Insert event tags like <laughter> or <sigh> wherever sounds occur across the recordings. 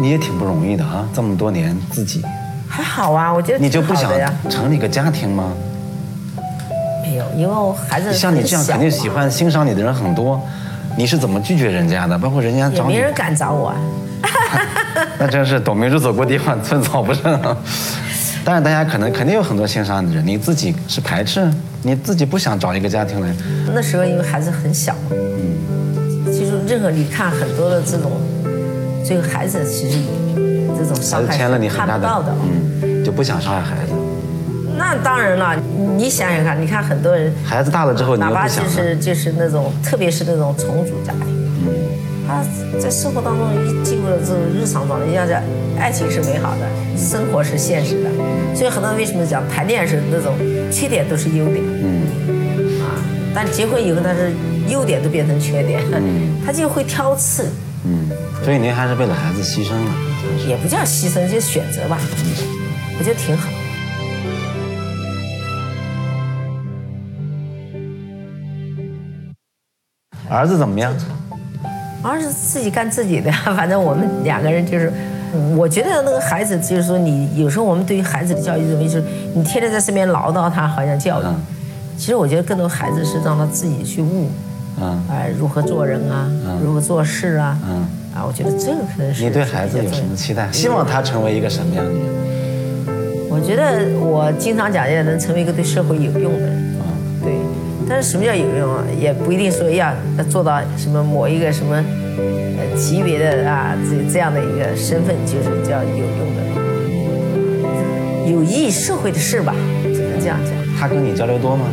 你也挺不容易的啊，这么多年自己，还好啊，我觉得你就不想？成立个家庭吗？没有，因为我孩子像你这样肯定喜欢欣赏你的人很多，你是怎么拒绝人家的？包括人家找你没，人敢找我啊。<laughs> 那真是董明珠走过地方，寸草不生。当然，大家可能肯定有很多欣赏你的人，你自己是排斥，你自己不想找一个家庭来，那时候因为孩子很小嘛，嗯，其实任何你看很多的这种，这个孩子其实这种伤害看不到的，，嗯，就不想伤害孩子。那当然了，你想想看，你看很多人，孩子大了之后，哪怕。就是就是那种，特别是那种重组家庭，他在生活当中一进入了这种日常状态，要讲爱情是美好的，生活是现实的，所以很多人为什么讲谈恋爱是那种缺点都是优点，嗯，啊，但结婚以后他是优点都变成缺点，<laughs> 他就会挑刺，嗯，所以您还是为了孩子牺牲了。也不叫牺牲，就选择吧，我觉得挺好。儿子怎么样？儿子自己干自己的，<laughs> 反正我们两个人就是，我觉得那个孩子就是说，你有时候我们对于孩子的教育认为就是你天天在身边唠叨他，好像教育。嗯其实我觉得更多孩子是让他自己去悟，嗯哎，如何做人啊，如何做事啊，嗯，啊，我觉得这个可能是你对孩子有什么期待？希望他成为一个什么样的人？我觉得我经常讲，要能成为一个对社会有用的人。啊对，但是什么叫有用啊？也不一定说要要做到什么某一个什么呃级别的啊这这样的一个身份，就是叫有用的人，有益社会的事吧，只能这样讲。他跟你交流多吗？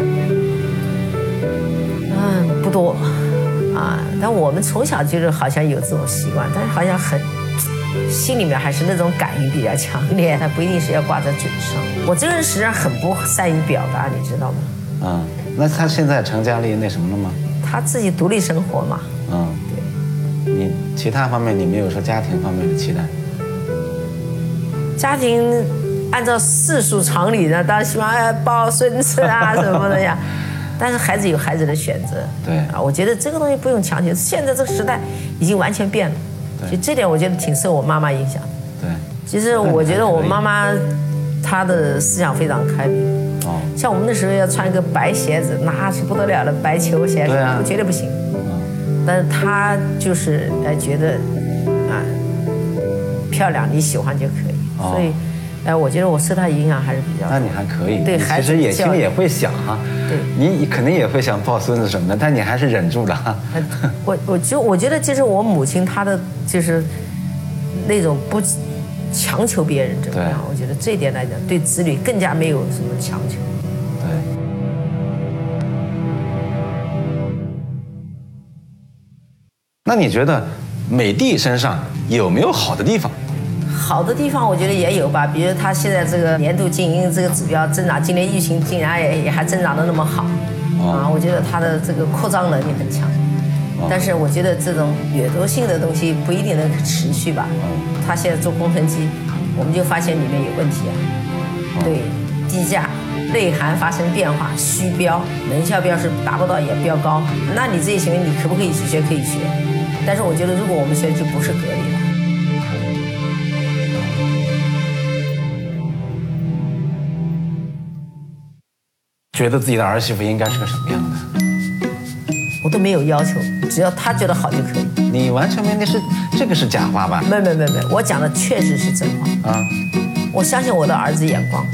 嗯，不多啊，但我们从小就是好像有这种习惯，但是好像很心里面还是那种感应比较强烈，它不一定是要挂在嘴上。我这个人实际上很不善于表达，你知道吗？嗯，那他现在成家立业那什么了吗？他自己独立生活嘛，嗯，对你其他方面你没有说家庭方面的期待？家庭按照世俗常理呢，当然希望哎抱孙子啊什么的呀。但是孩子有孩子的选择，对。啊，我觉得这个东西不用强求。现在这个时代已经完全变了，对。就这点我觉得挺受我妈妈影响。的。对，其实我觉得我妈妈她的思想非常开明，哦，像我们那时候要穿一个白鞋子，那是不得了的白球鞋，对啊。绝对不行。但是她就是呃觉得啊漂亮你喜欢就可以，哦。所以哎我觉得我受她影响还是比较那你还可以，对孩子其实也心里也会想啊，对你肯定也会想抱孙子什么的，但你还是忍住了 <laughs> 我我就我觉得其实我母亲她的就是那种不强求别人怎么样，我觉得这一点来讲对子女更加没有什么强求。对。那你觉得美的身上有没有好的地方？好的地方我觉得也有吧，比如它现在这个年度经营这个指标增长，今年疫情竟然也也还增长的那么好，啊，我觉得它的这个扩张能力很强。但是我觉得这种掠夺性的东西不一定能持续吧。它现在做工程机，我们就发现里面有问题啊，对，低价、内涵发生变化、虚标、能效标是达不到也标高，那你这些行为你可不可以去学？可以学，但是我觉得如果我们学就不是合理的。觉得自己的儿媳妇应该是个什么样的？我都没有要求，只要她觉得好就可以。你完全没那是这个是假话吧？没没没没，我讲的确实是真话。啊，我相信我的儿子眼光。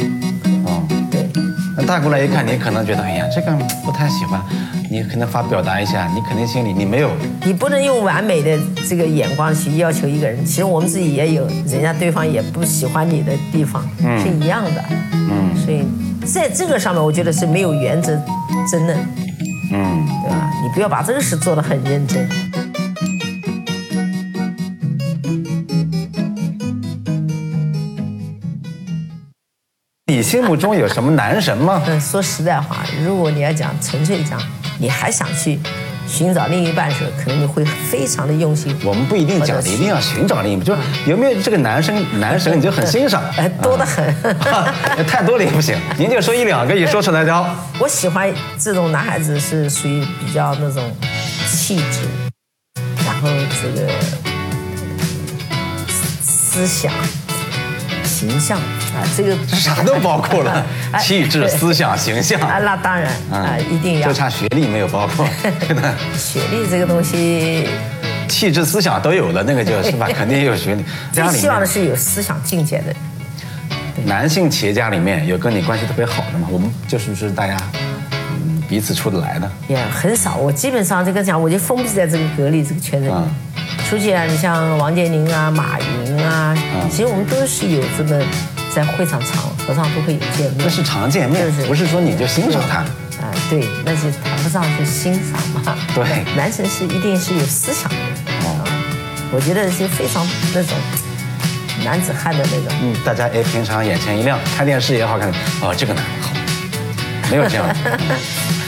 带过来一看，你可能觉得，哎呀，这个不太喜欢，你可能发表达一下，你肯定心里你没有，你不能用完美的这个眼光去要求一个人。其实我们自己也有，人家对方也不喜欢你的地方，是一样的。嗯所以在这个上面，我觉得是没有原则争论，嗯，对吧？你不要把这个事做得很认真。心目中有什么男神吗？<laughs> 嗯，说实在话，如果你要讲纯粹讲，你还想去寻找另一半时，可能你会非常的用心。我们不一定讲一定要寻找另一半，就是有没有这个男生男神你就很欣赏，哎多得很啊 <laughs> 太多了也不行，<laughs> 您就说一两个，也说出来就好。我喜欢这种男孩子是属于比较那种气质，然后这个思想、形象啊，这个啥都包括了，哎气质、思想、形象啊，那当然啊，一定要就差学历没有包括，真的。<laughs> 学历这个东西，气质、思想都有了，那个就是吧，肯定有学历。<laughs> 最家里希望的，是有思想境界的。男性企业家里面有跟你关系特别好的吗？我们就是不是大家嗯彼此处得来的？也很少，我基本上这个讲，我就封闭在这个格力这个圈子里面。出去啊，你像王健林啊、马云啊，其实我们都是有这么在会场场合上都会有见面。那是常见面就是，不是说你就欣赏他。啊，对，那是谈不上是欣赏嘛。对男神是一定是有思想的人哦啊，我觉得是非常那种男子汉的那种。嗯，大家哎，平常眼前一亮，看电视也好看，哦，这个男的好，没有这样的。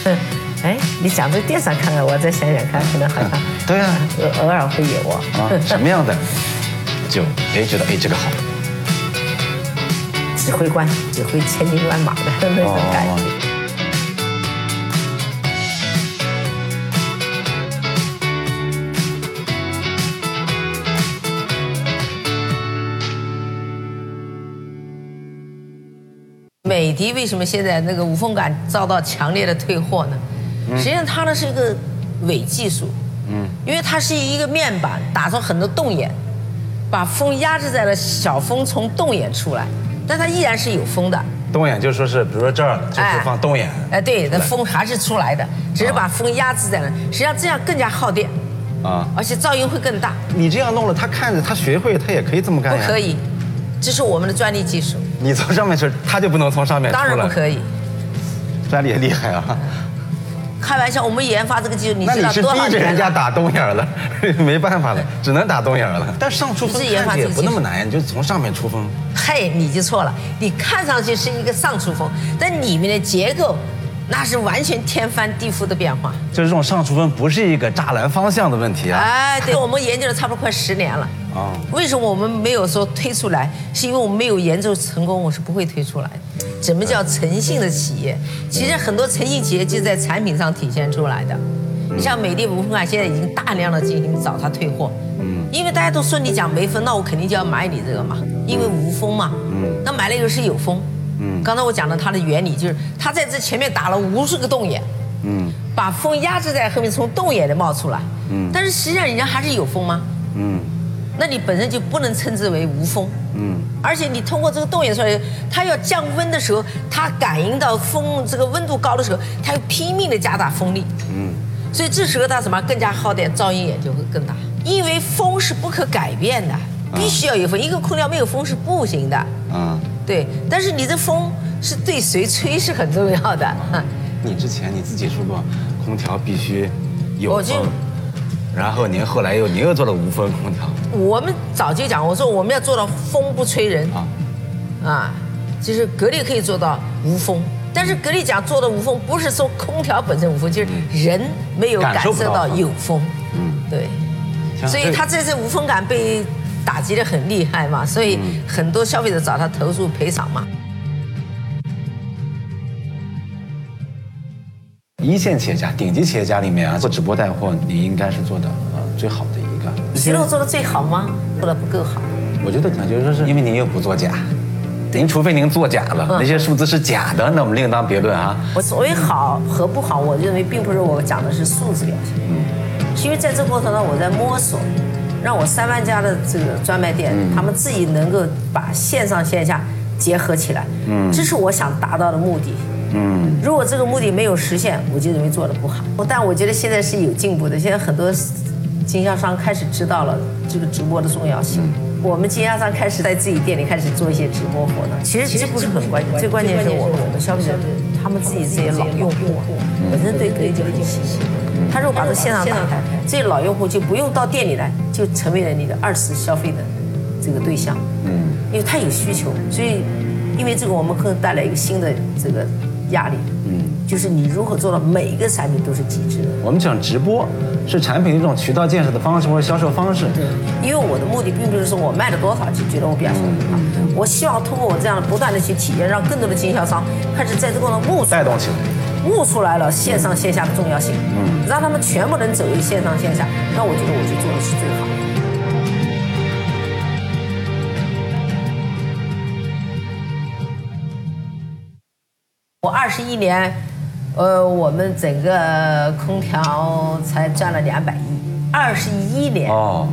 <laughs> 哎，你讲这电视上看看，我再想想看，可能好像对啊，偶偶尔会有啊。啊，什么样的 <laughs> 就哎觉得哎这个好，指挥官，指挥千军万马的 <laughs> 那种感觉。哦美的为什么现在那个无风感遭到强烈的退货呢？实际上它呢是一个伪技术，嗯，因为它是一个面板打出很多洞眼，把风压制在了小风从洞眼出来，但它依然是有风的。洞眼就说是，比如说这儿就是放洞眼，哎，对，那风还是出来的，只是把风压制在那。实际上这样更加耗电，啊，而且噪音会更大。你这样弄了，他看着他学会，他也可以这么干呀。不可以，这是我们的专利技术，你从上面去，他就不能从上面出来。当然不可以。专利也厉害啊。开玩笑，我们研发这个技术，你知道那你是逼多少年着人家？打洞眼儿了，<laughs> 没办法了，只能打洞眼儿了。但上出风你是研发看着也这个技术不那么难，你就从上面出风。嘿，你就错了。你看上去是一个上出风，但里面的结构那是完全天翻地覆的变化。就是这种上出风不是一个栅栏方向的问题啊。哎，对，我们研究了差不多快十年了。哦为什么我们没有说推出来？是因为我们没有研究成功，我是不会推出来的。什么叫诚信的企业？其实很多诚信企业就在产品上体现出来的。你像美的无风感现在已经大量的进行找他退货，嗯，因为大家都说你讲没风，那我肯定就要买你这个嘛，因为无风嘛，嗯，那买了以后是有风，嗯，刚才我讲的它的原理，就是它在这前面打了无数个洞眼，嗯。把风压制在后面，从洞眼里冒出来，嗯。但是实际上人家还是有风吗？嗯。那你本身就不能称之为无风，嗯。而且你通过这个动眼出来，它要降温的时候，它感应到风这个温度高的时候，它又拼命的加大风力，嗯。所以这时候它什么更加耗电，噪音也就会更大。因为风是不可改变的，必须要有风，一个空调没有风是不行的。啊，对，但是你这风是对谁吹是很重要的。你之前你自己说过，空调必须有风，然后您后来又您又做了无风空调我们早就讲，我说我们要做到风不吹人啊，啊，就是格力可以做到无风。但是格力讲做的无风，不是说空调本身无风，就是人没有感感受到有风。嗯，对，所以他这次无风感被打击的很厉害嘛，所以很多消费者找他投诉赔偿嘛。一线企业家、顶级企业家里面啊，做直播带货，你应该是做的呃最好的一个。皮肉做的最好吗？做的不够好。我觉得可能就是说是因为您又不作假，您除非您作假了，嗯那些数字是假的，那我们另当别论啊。我所谓好和不好，我认为并不是我讲的是数字表现，是因为在这过程中我在摸索，让我三万家的这个专卖店，他们自己能够把线上线下结合起来，嗯这是我想达到的目的。嗯，如果这个目的没有实现，我就认为做的不好。但我觉得现在是有进步的，现在很多经销商开始知道了这个直播的重要性。我们经销商开始在自己店里开始做一些直播活动，其实这不是很关键，最关键是我们我们消费者他们自己这些老用户本身对格力就很信心。他如果把这线上打开，这些老用户就不用到店里来，就成为了你的二次消费的这个对象。嗯，因为他有需求，所以因为这个我们会带来一个新的这个压力。嗯，就是你如何做到每一个产品都是极致的。我们讲直播是产品的一种渠道建设的方式或者销售方式。对，因为我的目的并不是说我卖了多少就觉得我表现很好，我希望通过我这样不断的去体验，让更多的经销商开始在这个过程中悟出带动起来，悟出来了线上线下的重要性，嗯，让他们全部能走一线上线下，那我觉得我就做的是最好的。二十一年，呃，我们整个空调才赚了两百亿，二十一年。哦。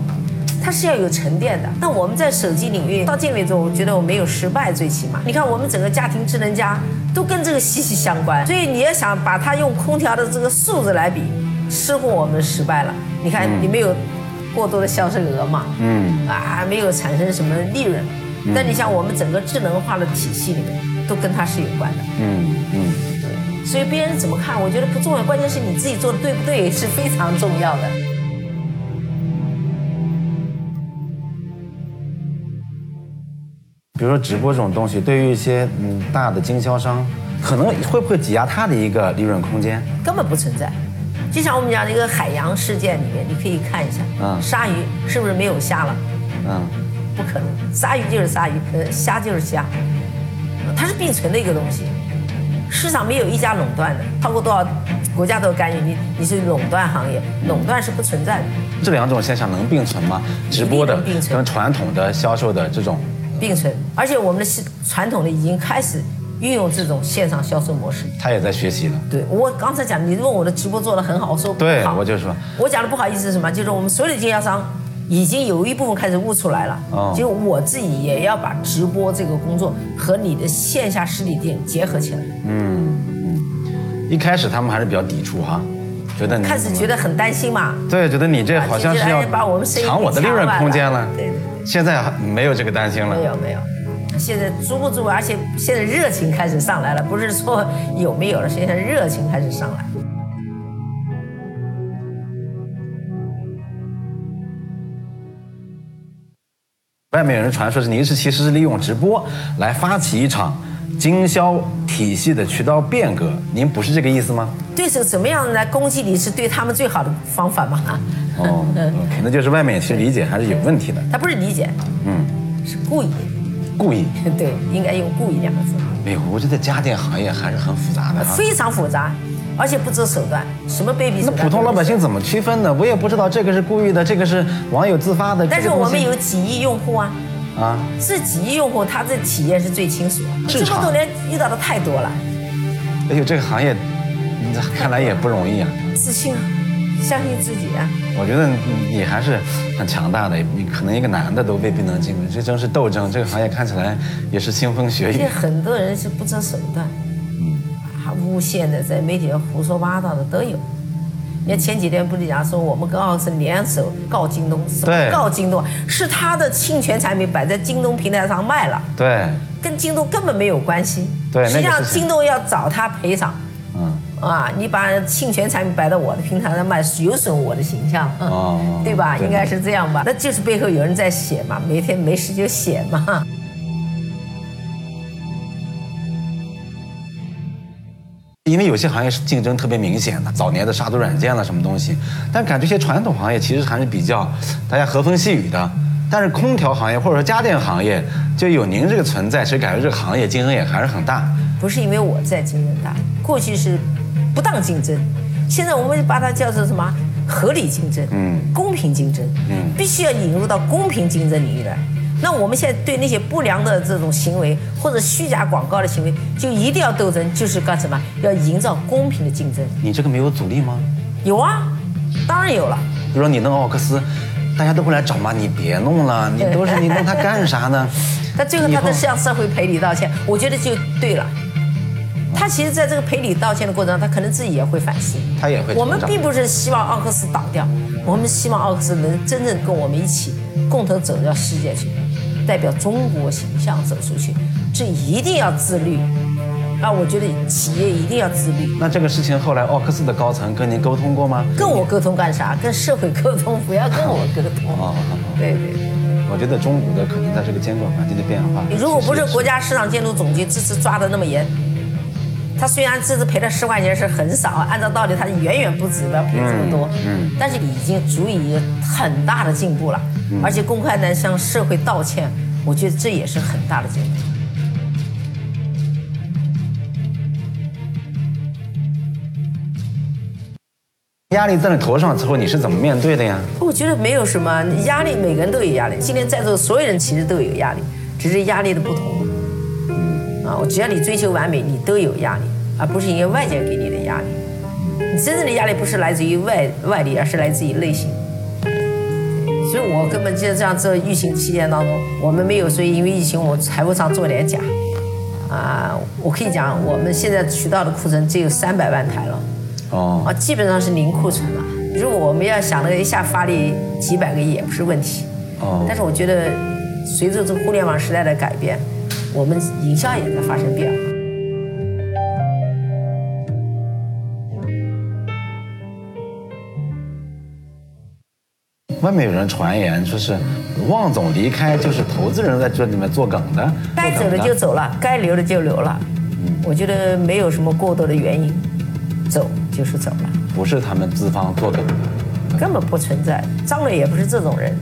它是要有沉淀的。那我们在手机领域到今为止，我觉得我没有失败，最起码。你看，我们整个家庭智能家都跟这个息息相关。所以你要想把它用空调的这个数字来比，似乎我们失败了。你看，你没有过多的销售额嘛？嗯。啊，没有产生什么利润。但你像我们整个智能化的体系里面，都跟它是有关的。嗯嗯。对。所以别人怎么看，我觉得不重要，关键是你自己做的对不对，是非常重要的。比如说直播这种东西，对于一些嗯大的经销商，可能会不会挤压他的一个利润空间？根本不存在。就像我们讲的一个海洋事件里面，你可以看一下，嗯，鲨鱼是不是没有虾了？嗯，不可能，鲨鱼就是鲨鱼，呃，虾就是虾，它是并存的一个东西。市场没有一家垄断的，超过多少国家都干预你，你是垄断行业，垄断是不存在的。这两种现象能并存吗？直播的跟传统的销售的这种。并存，而且我们的传统的已经开始运用这种线上销售模式。他也在学习了。对我刚才讲，你问我的直播做的很好，我说对，我就说，我讲的不好意思是什么？就是我们所有的经销商已经有一部分开始悟出来了。哦。就我自己也要把直播这个工作和你的线下实体店结合起来。嗯嗯。一开始他们还是比较抵触哈，觉得开始觉得很担心嘛。对，觉得你这好像是要抢我的利润空间了。对。现在没有这个担心了。没有没有，现在逐步逐步，而且现在热情开始上来了，不是说有没有了，现在热情开始上来。外面有人传说是您是其实是利用直播来发起一场经销体系的渠道变革，您不是这个意思吗？对手怎么样来攻击你是对他们最好的方法吗？哦，<laughs> 可能就是外面其实理解还是有问题的。他不是理解，嗯，是故意。故意。<laughs> 对，应该用“故意”两个字。没有，我觉得家电行业还是很复杂的。非常复杂，而且不择手段，什么卑鄙那普通老百姓怎么区分呢？我也不知道这个是故意的，这个是网友自发的。但是我们有几亿用户啊，啊，是几亿用户，他这体验是最清楚。这么多年遇到的太多了。哎呦，这个行业，看来也不容易啊。自信啊。相信自己啊！我觉得你还是很强大的，你可能一个男的都未必能进入，这真是斗争。这个行业看起来也是腥风血雨。现在很多人是不择手段，诬陷的，在媒体上胡说八道的都有。你看前几天不是讲说我们跟奥森联手告京东，对，告京东是他的侵权产品摆在京东平台上卖了，对，跟京东根本没有关系。对，实际上京东要找他赔偿。啊，你把侵权产品摆到我的平台上卖，有损我的形象，对吧？应该是这样吧？那就是背后有人在写嘛，每天没事就写嘛。因为有些行业是竞争特别明显的，早年的杀毒软件了什么东西，但感觉一些传统行业其实还是比较大家和风细雨的。但是空调行业或者说家电行业，就有您这个存在，其实感觉这个行业竞争也还是很大。不是因为我在竞争大，过去是。不当竞争，现在我们把它叫做什么？合理竞争，嗯，公平竞争，嗯，必须要引入到公平竞争领域来。那我们现在对那些不良的这种行为或者虚假广告的行为，就一定要斗争，就是干什么？要营造公平的竞争。你这个没有阻力吗？有啊，当然有了。比如说你弄奥克斯，大家都会来找嘛，你别弄了，你都是你弄它干啥呢？<laughs> 但最后他都向社会赔礼道歉，我觉得就对了。他其实在这个赔礼道歉的过程中，他可能自己也会反思，他也会。我们并不是希望奥克斯倒掉，我们希望奥克斯能真正跟我们一起共同走到世界去，代表中国形象走出去。这一定要自律啊！我觉得企业一定要自律。那这个事情后来奥克斯的高层跟您沟通过吗？跟我沟通干啥？跟社会沟通，不要跟我沟通。哦，<laughs> 对对对。我觉得中国的可能在这个监管环境的变化，如果不是国家市场监督总局这次抓的那么严。他虽然这次赔了十块钱是很少，按照道理他远远不止要赔这么多，嗯，但是已经足以很大的进步了，而且公开的向社会道歉，我觉得这也是很大的进步。压力在你头上之后，你是怎么面对的呀？我觉得没有什么压力，每个人都有压力。今天在座所有人其实都有压力，只是压力的不同。啊，只要你追求完美，你都有压力。而不是因为外界给你的压力。你真正的压力不是来自于外外力，而是来自于内心。所以我根本就这样，这疫情期间当中，我们没有说因为疫情我财务上做点假。啊，我可以讲，我们现在渠道的库存只有三百万台了。哦。啊，基本上是零库存了。如果我们要想那个一下发力几百个亿也不是问题。哦。但是我觉得，随着这个互联网时代的改变，我们营销也在发生变化。外面有人传言说是汪总离开，就是投资人在这里面做梗的。该走的就走了，该留的就留了。嗯，我觉得没有什么过多的原因，走就是走了。不是他们资方做梗的，根本不存在。张磊也不是这种人，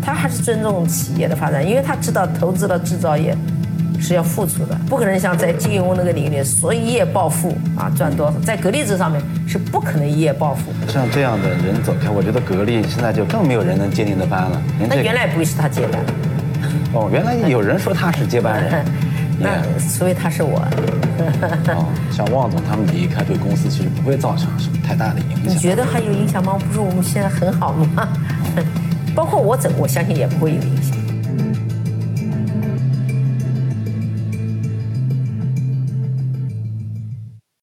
他还是尊重企业的发展，因为他知道投资了制造业。是要付出的，不可能像在金融那个领域说一夜暴富啊，赚多少，在格力这上面是不可能一夜暴富。像这样的人走开，我觉得格力现在就更没有人能接您的班了。那原来不会是他接班？哦，原来有人说他是接班人，<laughs> 那所以他是我。哦，像旺总他们离开，对公司其实不会造成什么太大的影响。你觉得还有影响吗？不是我们现在很好吗？<laughs> 包括我走，我相信也不会有影响。